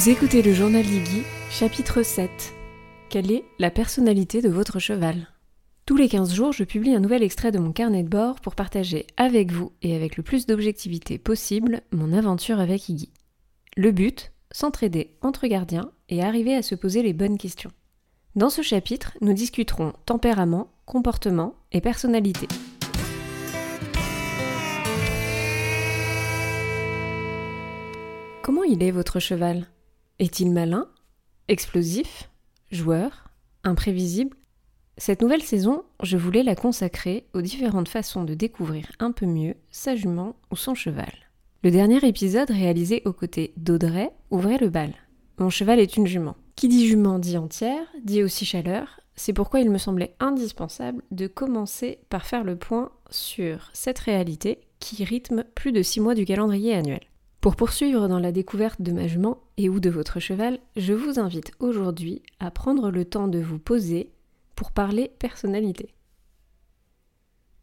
Vous écoutez le journal d'Iggy, chapitre 7. Quelle est la personnalité de votre cheval? Tous les 15 jours, je publie un nouvel extrait de mon carnet de bord pour partager avec vous et avec le plus d'objectivité possible mon aventure avec Iggy. Le but S'entraider entre gardiens et arriver à se poser les bonnes questions. Dans ce chapitre, nous discuterons tempérament, comportement et personnalité. Comment il est votre cheval? Est-il malin Explosif Joueur Imprévisible? Cette nouvelle saison, je voulais la consacrer aux différentes façons de découvrir un peu mieux sa jument ou son cheval. Le dernier épisode réalisé aux côtés d'Audrey ouvrait le bal. Mon cheval est une jument. Qui dit jument dit entière, dit aussi chaleur, c'est pourquoi il me semblait indispensable de commencer par faire le point sur cette réalité qui rythme plus de six mois du calendrier annuel. Pour poursuivre dans la découverte de ma jument et ou de votre cheval, je vous invite aujourd'hui à prendre le temps de vous poser pour parler personnalité.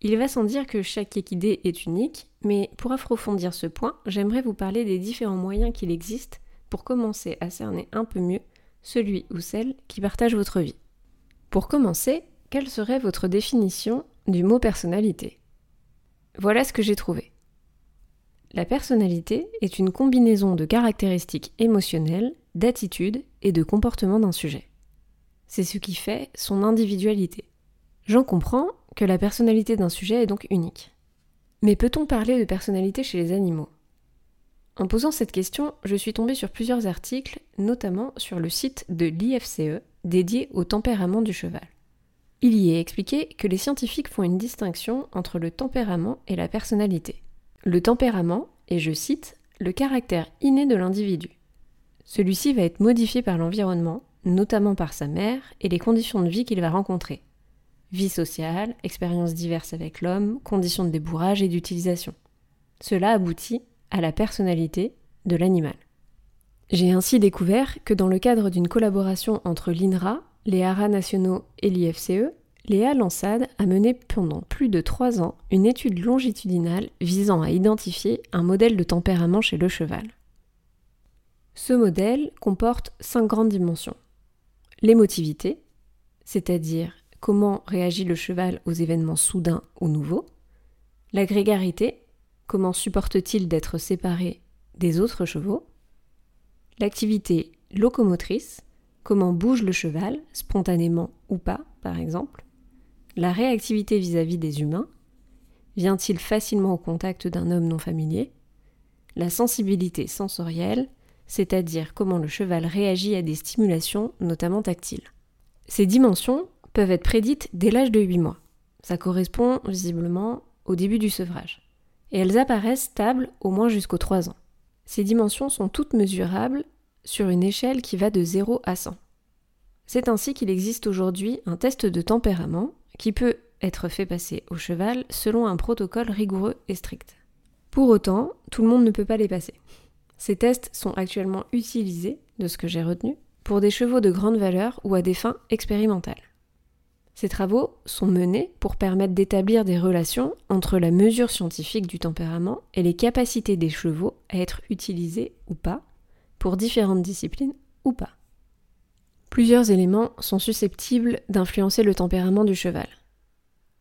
Il va sans dire que chaque équidé est unique, mais pour approfondir ce point, j'aimerais vous parler des différents moyens qu'il existe pour commencer à cerner un peu mieux celui ou celle qui partage votre vie. Pour commencer, quelle serait votre définition du mot personnalité? Voilà ce que j'ai trouvé. La personnalité est une combinaison de caractéristiques émotionnelles, d'attitudes et de comportements d'un sujet. C'est ce qui fait son individualité. J'en comprends que la personnalité d'un sujet est donc unique. Mais peut-on parler de personnalité chez les animaux? En posant cette question, je suis tombée sur plusieurs articles, notamment sur le site de l'IFCE dédié au tempérament du cheval. Il y est expliqué que les scientifiques font une distinction entre le tempérament et la personnalité. Le tempérament est, je cite, le caractère inné de l'individu. Celui-ci va être modifié par l'environnement, notamment par sa mère et les conditions de vie qu'il va rencontrer. Vie sociale, expériences diverses avec l'homme, conditions de débourrage et d'utilisation. Cela aboutit à la personnalité de l'animal. J'ai ainsi découvert que dans le cadre d'une collaboration entre l'INRA, les haras nationaux et l'IFCE, Léa Lansade a mené pendant plus de trois ans une étude longitudinale visant à identifier un modèle de tempérament chez le cheval. Ce modèle comporte cinq grandes dimensions. L'émotivité, c'est-à-dire comment réagit le cheval aux événements soudains ou nouveaux. La grégarité, comment supporte-t-il d'être séparé des autres chevaux. L'activité locomotrice, comment bouge le cheval, spontanément ou pas, par exemple. La réactivité vis-à-vis des humains. Vient-il facilement au contact d'un homme non familier? La sensibilité sensorielle, c'est-à-dire comment le cheval réagit à des stimulations, notamment tactiles. Ces dimensions peuvent être prédites dès l'âge de 8 mois. Ça correspond visiblement au début du sevrage. Et elles apparaissent stables au moins jusqu'aux 3 ans. Ces dimensions sont toutes mesurables sur une échelle qui va de 0 à 100. C'est ainsi qu'il existe aujourd'hui un test de tempérament qui peut être fait passer au cheval selon un protocole rigoureux et strict. Pour autant, tout le monde ne peut pas les passer. Ces tests sont actuellement utilisés, de ce que j'ai retenu, pour des chevaux de grande valeur ou à des fins expérimentales. Ces travaux sont menés pour permettre d'établir des relations entre la mesure scientifique du tempérament et les capacités des chevaux à être utilisés ou pas pour différentes disciplines ou pas. Plusieurs éléments sont susceptibles d'influencer le tempérament du cheval.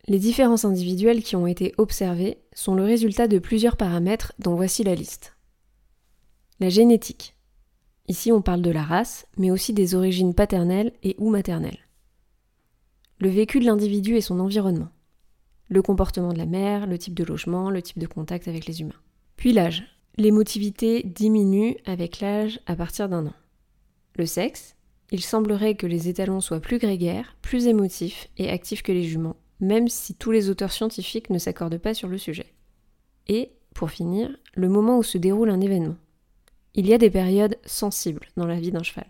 Les différences individuelles qui ont été observées sont le résultat de plusieurs paramètres dont voici la liste. La génétique. Ici on parle de la race, mais aussi des origines paternelles et ou maternelles. Le vécu de l'individu et son environnement. Le comportement de la mère, le type de logement, le type de contact avec les humains. Puis l'âge. L'émotivité diminue avec l'âge à partir d'un an. Le sexe, il semblerait que les étalons soient plus grégaires, plus émotifs et actifs que les juments, même si tous les auteurs scientifiques ne s'accordent pas sur le sujet. Et, pour finir, le moment où se déroule un événement. Il y a des périodes sensibles dans la vie d'un cheval,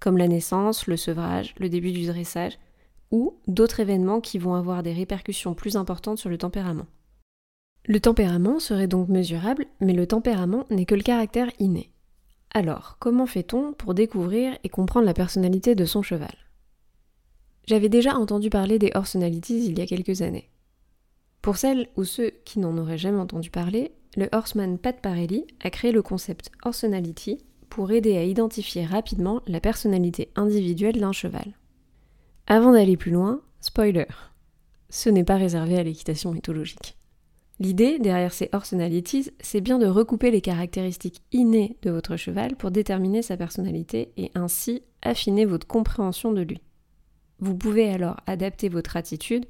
comme la naissance, le sevrage, le début du dressage, ou d'autres événements qui vont avoir des répercussions plus importantes sur le tempérament. Le tempérament serait donc mesurable, mais le tempérament n'est que le caractère inné. Alors, comment fait-on pour découvrir et comprendre la personnalité de son cheval? J'avais déjà entendu parler des Horsenalities il y a quelques années. Pour celles ou ceux qui n'en auraient jamais entendu parler, le horseman Pat Parelli a créé le concept Horsenality pour aider à identifier rapidement la personnalité individuelle d'un cheval. Avant d'aller plus loin, spoiler, ce n'est pas réservé à l'équitation mythologique. L'idée derrière ces personalities, c'est bien de recouper les caractéristiques innées de votre cheval pour déterminer sa personnalité et ainsi affiner votre compréhension de lui. Vous pouvez alors adapter votre attitude,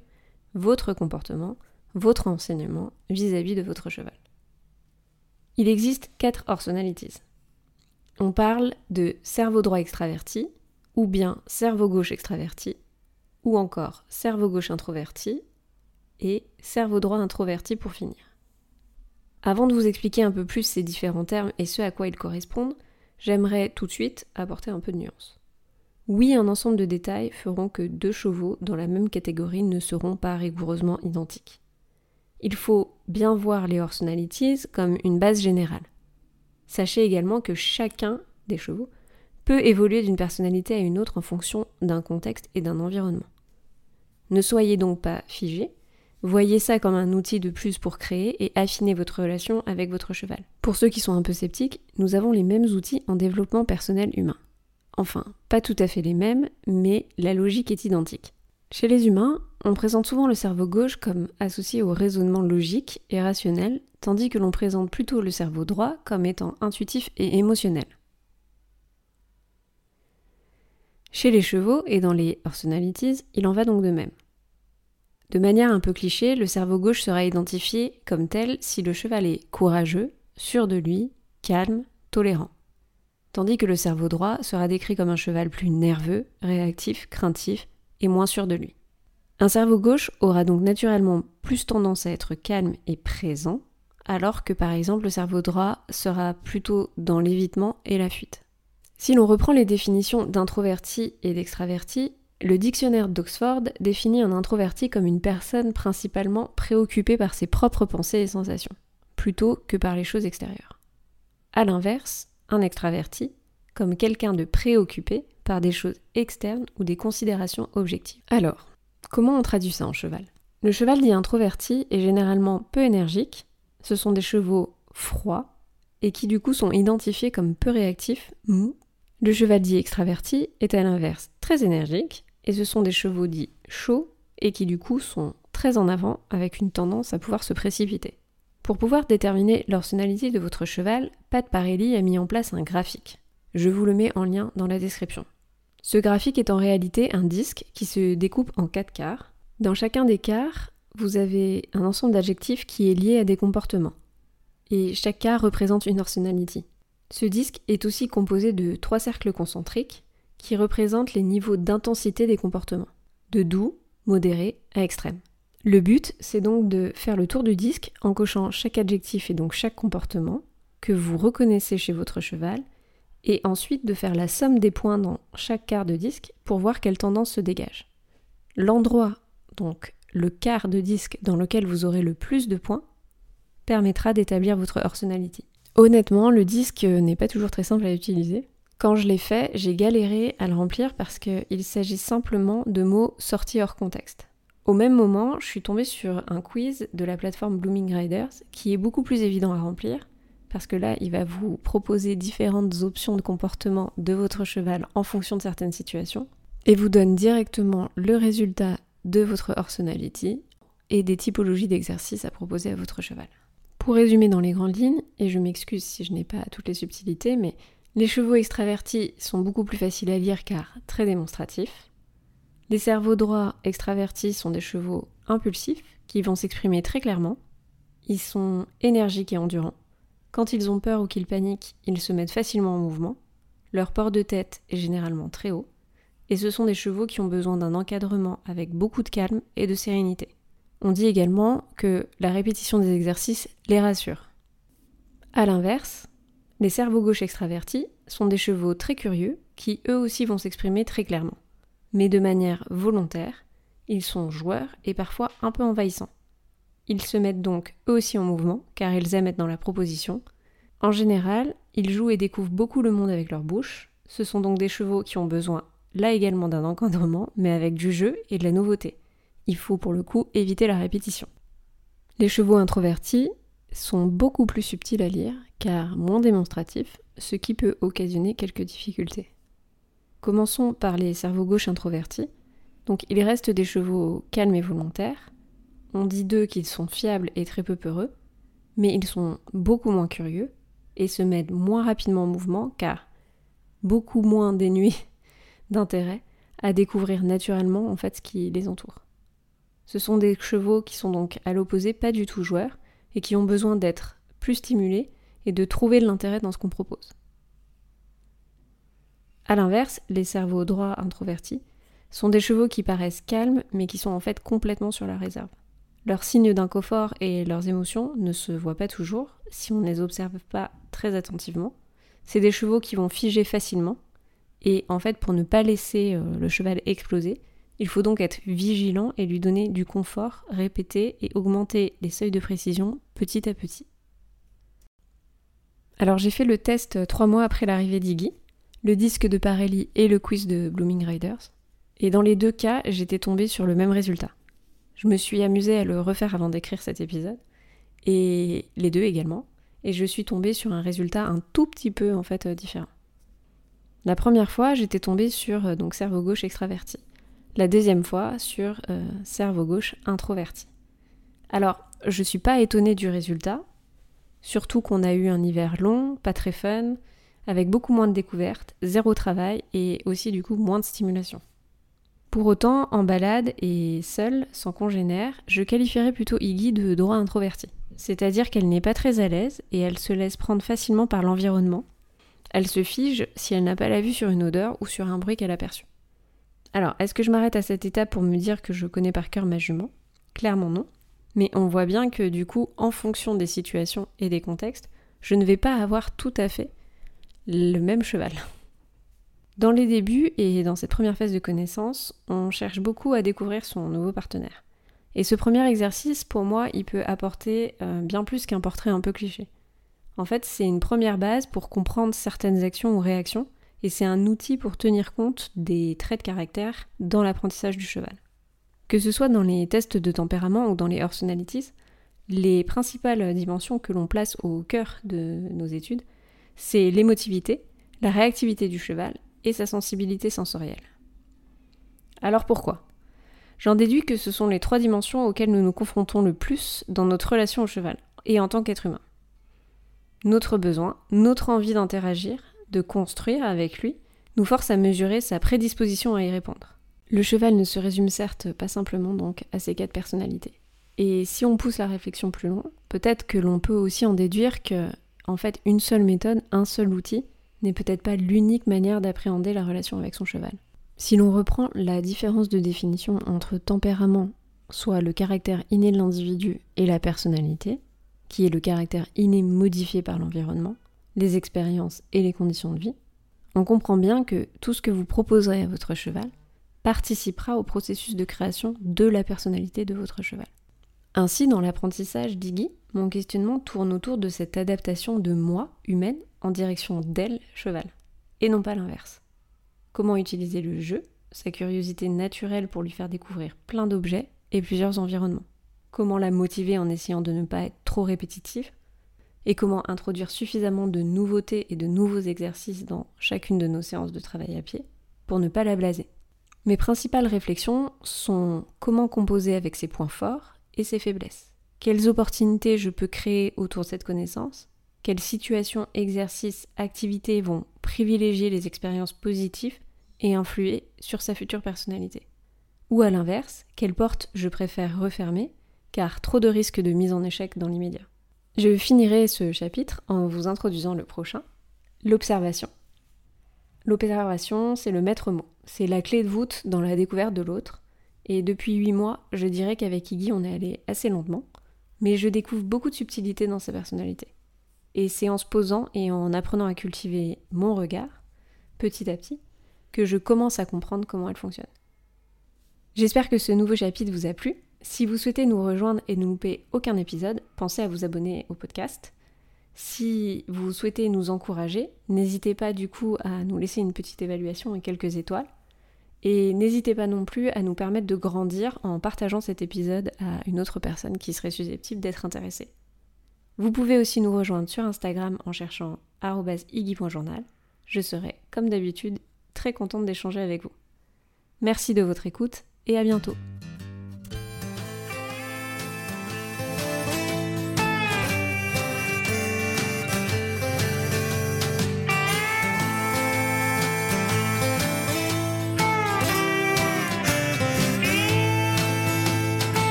votre comportement, votre enseignement vis-à-vis de votre cheval. Il existe quatre personalities. On parle de cerveau droit extraverti, ou bien cerveau gauche extraverti, ou encore cerveau gauche introverti, et cerveau droit introverti pour finir. Avant de vous expliquer un peu plus ces différents termes et ce à quoi ils correspondent, j'aimerais tout de suite apporter un peu de nuance. Oui, un ensemble de détails feront que deux chevaux dans la même catégorie ne seront pas rigoureusement identiques. Il faut bien voir les personalities comme une base générale. Sachez également que chacun des chevaux peut évoluer d'une personnalité à une autre en fonction d'un contexte et d'un environnement. Ne soyez donc pas figé, voyez ça comme un outil de plus pour créer et affiner votre relation avec votre cheval. Pour ceux qui sont un peu sceptiques, nous avons les mêmes outils en développement personnel humain. Enfin, pas tout à fait les mêmes, mais la logique est identique. Chez les humains, on présente souvent le cerveau gauche comme associé au raisonnement logique et rationnel, tandis que l'on présente plutôt le cerveau droit comme étant intuitif et émotionnel. Chez les chevaux et dans les personalities, il en va donc de même. De manière un peu cliché, le cerveau gauche sera identifié comme tel si le cheval est courageux, sûr de lui, calme, tolérant. Tandis que le cerveau droit sera décrit comme un cheval plus nerveux, réactif, craintif et moins sûr de lui. Un cerveau gauche aura donc naturellement plus tendance à être calme et présent, alors que par exemple le cerveau droit sera plutôt dans l'évitement et la fuite. Si l'on reprend les définitions d'introverti et d'extraverti, le dictionnaire d'Oxford définit un introverti comme une personne principalement préoccupée par ses propres pensées et sensations, plutôt que par les choses extérieures. A l'inverse, un extraverti comme quelqu'un de préoccupé par des choses externes ou des considérations objectives. Alors, comment on traduit ça en cheval? Le cheval dit introverti est généralement peu énergique, ce sont des chevaux froids et qui du coup sont identifiés comme peu réactifs, mous. Le cheval dit extraverti est à l'inverse très énergique et ce sont des chevaux dits chauds et qui du coup sont très en avant avec une tendance à pouvoir se précipiter. Pour pouvoir déterminer l'orsionalité de votre cheval, Pat Parelli a mis en place un graphique. Je vous le mets en lien dans la description. Ce graphique est en réalité un disque qui se découpe en quatre quarts. Dans chacun des quarts, vous avez un ensemble d'adjectifs qui est lié à des comportements. Et chaque quart représente une orsionalité. Ce disque est aussi composé de trois cercles concentriques qui représentent les niveaux d'intensité des comportements, de doux, modéré à extrême. Le but, c'est donc de faire le tour du disque en cochant chaque adjectif et donc chaque comportement que vous reconnaissez chez votre cheval, et ensuite de faire la somme des points dans chaque quart de disque pour voir quelle tendance se dégage. L'endroit, donc le quart de disque dans lequel vous aurez le plus de points, permettra d'établir votre personality. Honnêtement, le disque n'est pas toujours très simple à utiliser. Quand je l'ai fait, j'ai galéré à le remplir parce qu'il s'agit simplement de mots sortis hors contexte. Au même moment, je suis tombée sur un quiz de la plateforme Blooming Riders qui est beaucoup plus évident à remplir parce que là, il va vous proposer différentes options de comportement de votre cheval en fonction de certaines situations et vous donne directement le résultat de votre personality et des typologies d'exercices à proposer à votre cheval. Pour résumer dans les grandes lignes, et je m'excuse si je n'ai pas toutes les subtilités, mais les chevaux extravertis sont beaucoup plus faciles à lire car très démonstratifs. Les cerveaux droits extravertis sont des chevaux impulsifs qui vont s'exprimer très clairement. Ils sont énergiques et endurants. Quand ils ont peur ou qu'ils paniquent, ils se mettent facilement en mouvement. Leur port de tête est généralement très haut. Et ce sont des chevaux qui ont besoin d'un encadrement avec beaucoup de calme et de sérénité. On dit également que la répétition des exercices les rassure. A l'inverse, les cerveaux gauche extravertis sont des chevaux très curieux qui eux aussi vont s'exprimer très clairement. Mais de manière volontaire, ils sont joueurs et parfois un peu envahissants. Ils se mettent donc eux aussi en mouvement car ils aiment être dans la proposition. En général, ils jouent et découvrent beaucoup le monde avec leur bouche. Ce sont donc des chevaux qui ont besoin là également d'un encadrement mais avec du jeu et de la nouveauté. Il faut pour le coup éviter la répétition. Les chevaux introvertis sont beaucoup plus subtils à lire car moins démonstratifs, ce qui peut occasionner quelques difficultés. Commençons par les cerveaux gauches introvertis. Donc il reste des chevaux calmes et volontaires. On dit d'eux qu'ils sont fiables et très peu peureux, mais ils sont beaucoup moins curieux et se mettent moins rapidement en mouvement car beaucoup moins dénués d'intérêt à découvrir naturellement en fait ce qui les entoure. Ce sont des chevaux qui sont donc à l'opposé pas du tout joueurs et qui ont besoin d'être plus stimulés et de trouver de l'intérêt dans ce qu'on propose. A l'inverse, les cerveaux droits introvertis sont des chevaux qui paraissent calmes mais qui sont en fait complètement sur la réserve. Leurs signes d'inconfort et leurs émotions ne se voient pas toujours si on ne les observe pas très attentivement. C'est des chevaux qui vont figer facilement et en fait pour ne pas laisser euh, le cheval exploser, il faut donc être vigilant et lui donner du confort, répéter et augmenter les seuils de précision petit à petit. Alors j'ai fait le test trois mois après l'arrivée d'Iggy, le disque de Parelli et le quiz de Blooming Riders. Et dans les deux cas, j'étais tombée sur le même résultat. Je me suis amusée à le refaire avant d'écrire cet épisode, et les deux également, et je suis tombée sur un résultat un tout petit peu en fait euh, différent. La première fois, j'étais tombée sur euh, donc cerveau gauche extraverti. La deuxième fois, sur cerveau gauche introverti. Alors, je suis pas étonnée du résultat, Surtout qu'on a eu un hiver long, pas très fun, avec beaucoup moins de découvertes, zéro travail et aussi du coup moins de stimulation. Pour autant, en balade et seule, sans congénère, je qualifierais plutôt Iggy de droit introverti. C'est-à-dire qu'elle n'est pas très à l'aise et elle se laisse prendre facilement par l'environnement. Elle se fige si elle n'a pas la vue sur une odeur ou sur un bruit qu'elle a perçu. Alors, est-ce que je m'arrête à cette étape pour me dire que je connais par cœur ma jument? Clairement non. Mais on voit bien que du coup, en fonction des situations et des contextes, je ne vais pas avoir tout à fait le même cheval. Dans les débuts et dans cette première phase de connaissance, on cherche beaucoup à découvrir son nouveau partenaire. Et ce premier exercice, pour moi, il peut apporter euh, bien plus qu'un portrait un peu cliché. En fait, c'est une première base pour comprendre certaines actions ou réactions, et c'est un outil pour tenir compte des traits de caractère dans l'apprentissage du cheval. Que ce soit dans les tests de tempérament ou dans les personalities, les principales dimensions que l'on place au cœur de nos études, c'est l'émotivité, la réactivité du cheval et sa sensibilité sensorielle. Alors pourquoi? J'en déduis que ce sont les trois dimensions auxquelles nous nous confrontons le plus dans notre relation au cheval et en tant qu'être humain. Notre besoin, notre envie d'interagir, de construire avec lui, nous force à mesurer sa prédisposition à y répondre. Le cheval ne se résume certes pas simplement donc à ces quatre personnalités. Et si on pousse la réflexion plus loin, peut-être que l'on peut aussi en déduire que, en fait, une seule méthode, un seul outil, n'est peut-être pas l'unique manière d'appréhender la relation avec son cheval. Si l'on reprend la différence de définition entre tempérament, soit le caractère inné de l'individu, et la personnalité, qui est le caractère inné modifié par l'environnement, les expériences et les conditions de vie, on comprend bien que tout ce que vous proposerez à votre cheval participera au processus de création de la personnalité de votre cheval. Ainsi, dans l'apprentissage d'Iggy, mon questionnement tourne autour de cette adaptation de moi, humaine, en direction d'elle, cheval, et non pas l'inverse. Comment utiliser le jeu, sa curiosité naturelle pour lui faire découvrir plein d'objets et plusieurs environnements. Comment la motiver en essayant de ne pas être trop répétitive, et comment introduire suffisamment de nouveautés et de nouveaux exercices dans chacune de nos séances de travail à pied pour ne pas la blaser. Mes principales réflexions sont comment composer avec ses points forts et ses faiblesses. Quelles opportunités je peux créer autour de cette connaissance? Quelles situations, exercices, activités vont privilégier les expériences positives et influer sur sa future personnalité? Ou à l'inverse, quelles portes je préfère refermer car trop de risques de mise en échec dans l'immédiat? Je finirai ce chapitre en vous introduisant le prochain, l'observation. L'observation, c'est le maître mot. C'est la clé de voûte dans la découverte de l'autre. Et depuis huit mois, je dirais qu'avec Iggy, on est allé assez lentement, mais je découvre beaucoup de subtilité dans sa personnalité. Et c'est en se posant et en apprenant à cultiver mon regard, petit à petit, que je commence à comprendre comment elle fonctionne. J'espère que ce nouveau chapitre vous a plu. Si vous souhaitez nous rejoindre et ne louper aucun épisode, pensez à vous abonner au podcast. Si vous souhaitez nous encourager, n'hésitez pas du coup à nous laisser une petite évaluation et quelques étoiles. Et n'hésitez pas non plus à nous permettre de grandir en partageant cet épisode à une autre personne qui serait susceptible d'être intéressée. Vous pouvez aussi nous rejoindre sur Instagram en cherchant iggy.journal. Je serai, comme d'habitude, très contente d'échanger avec vous. Merci de votre écoute et à bientôt.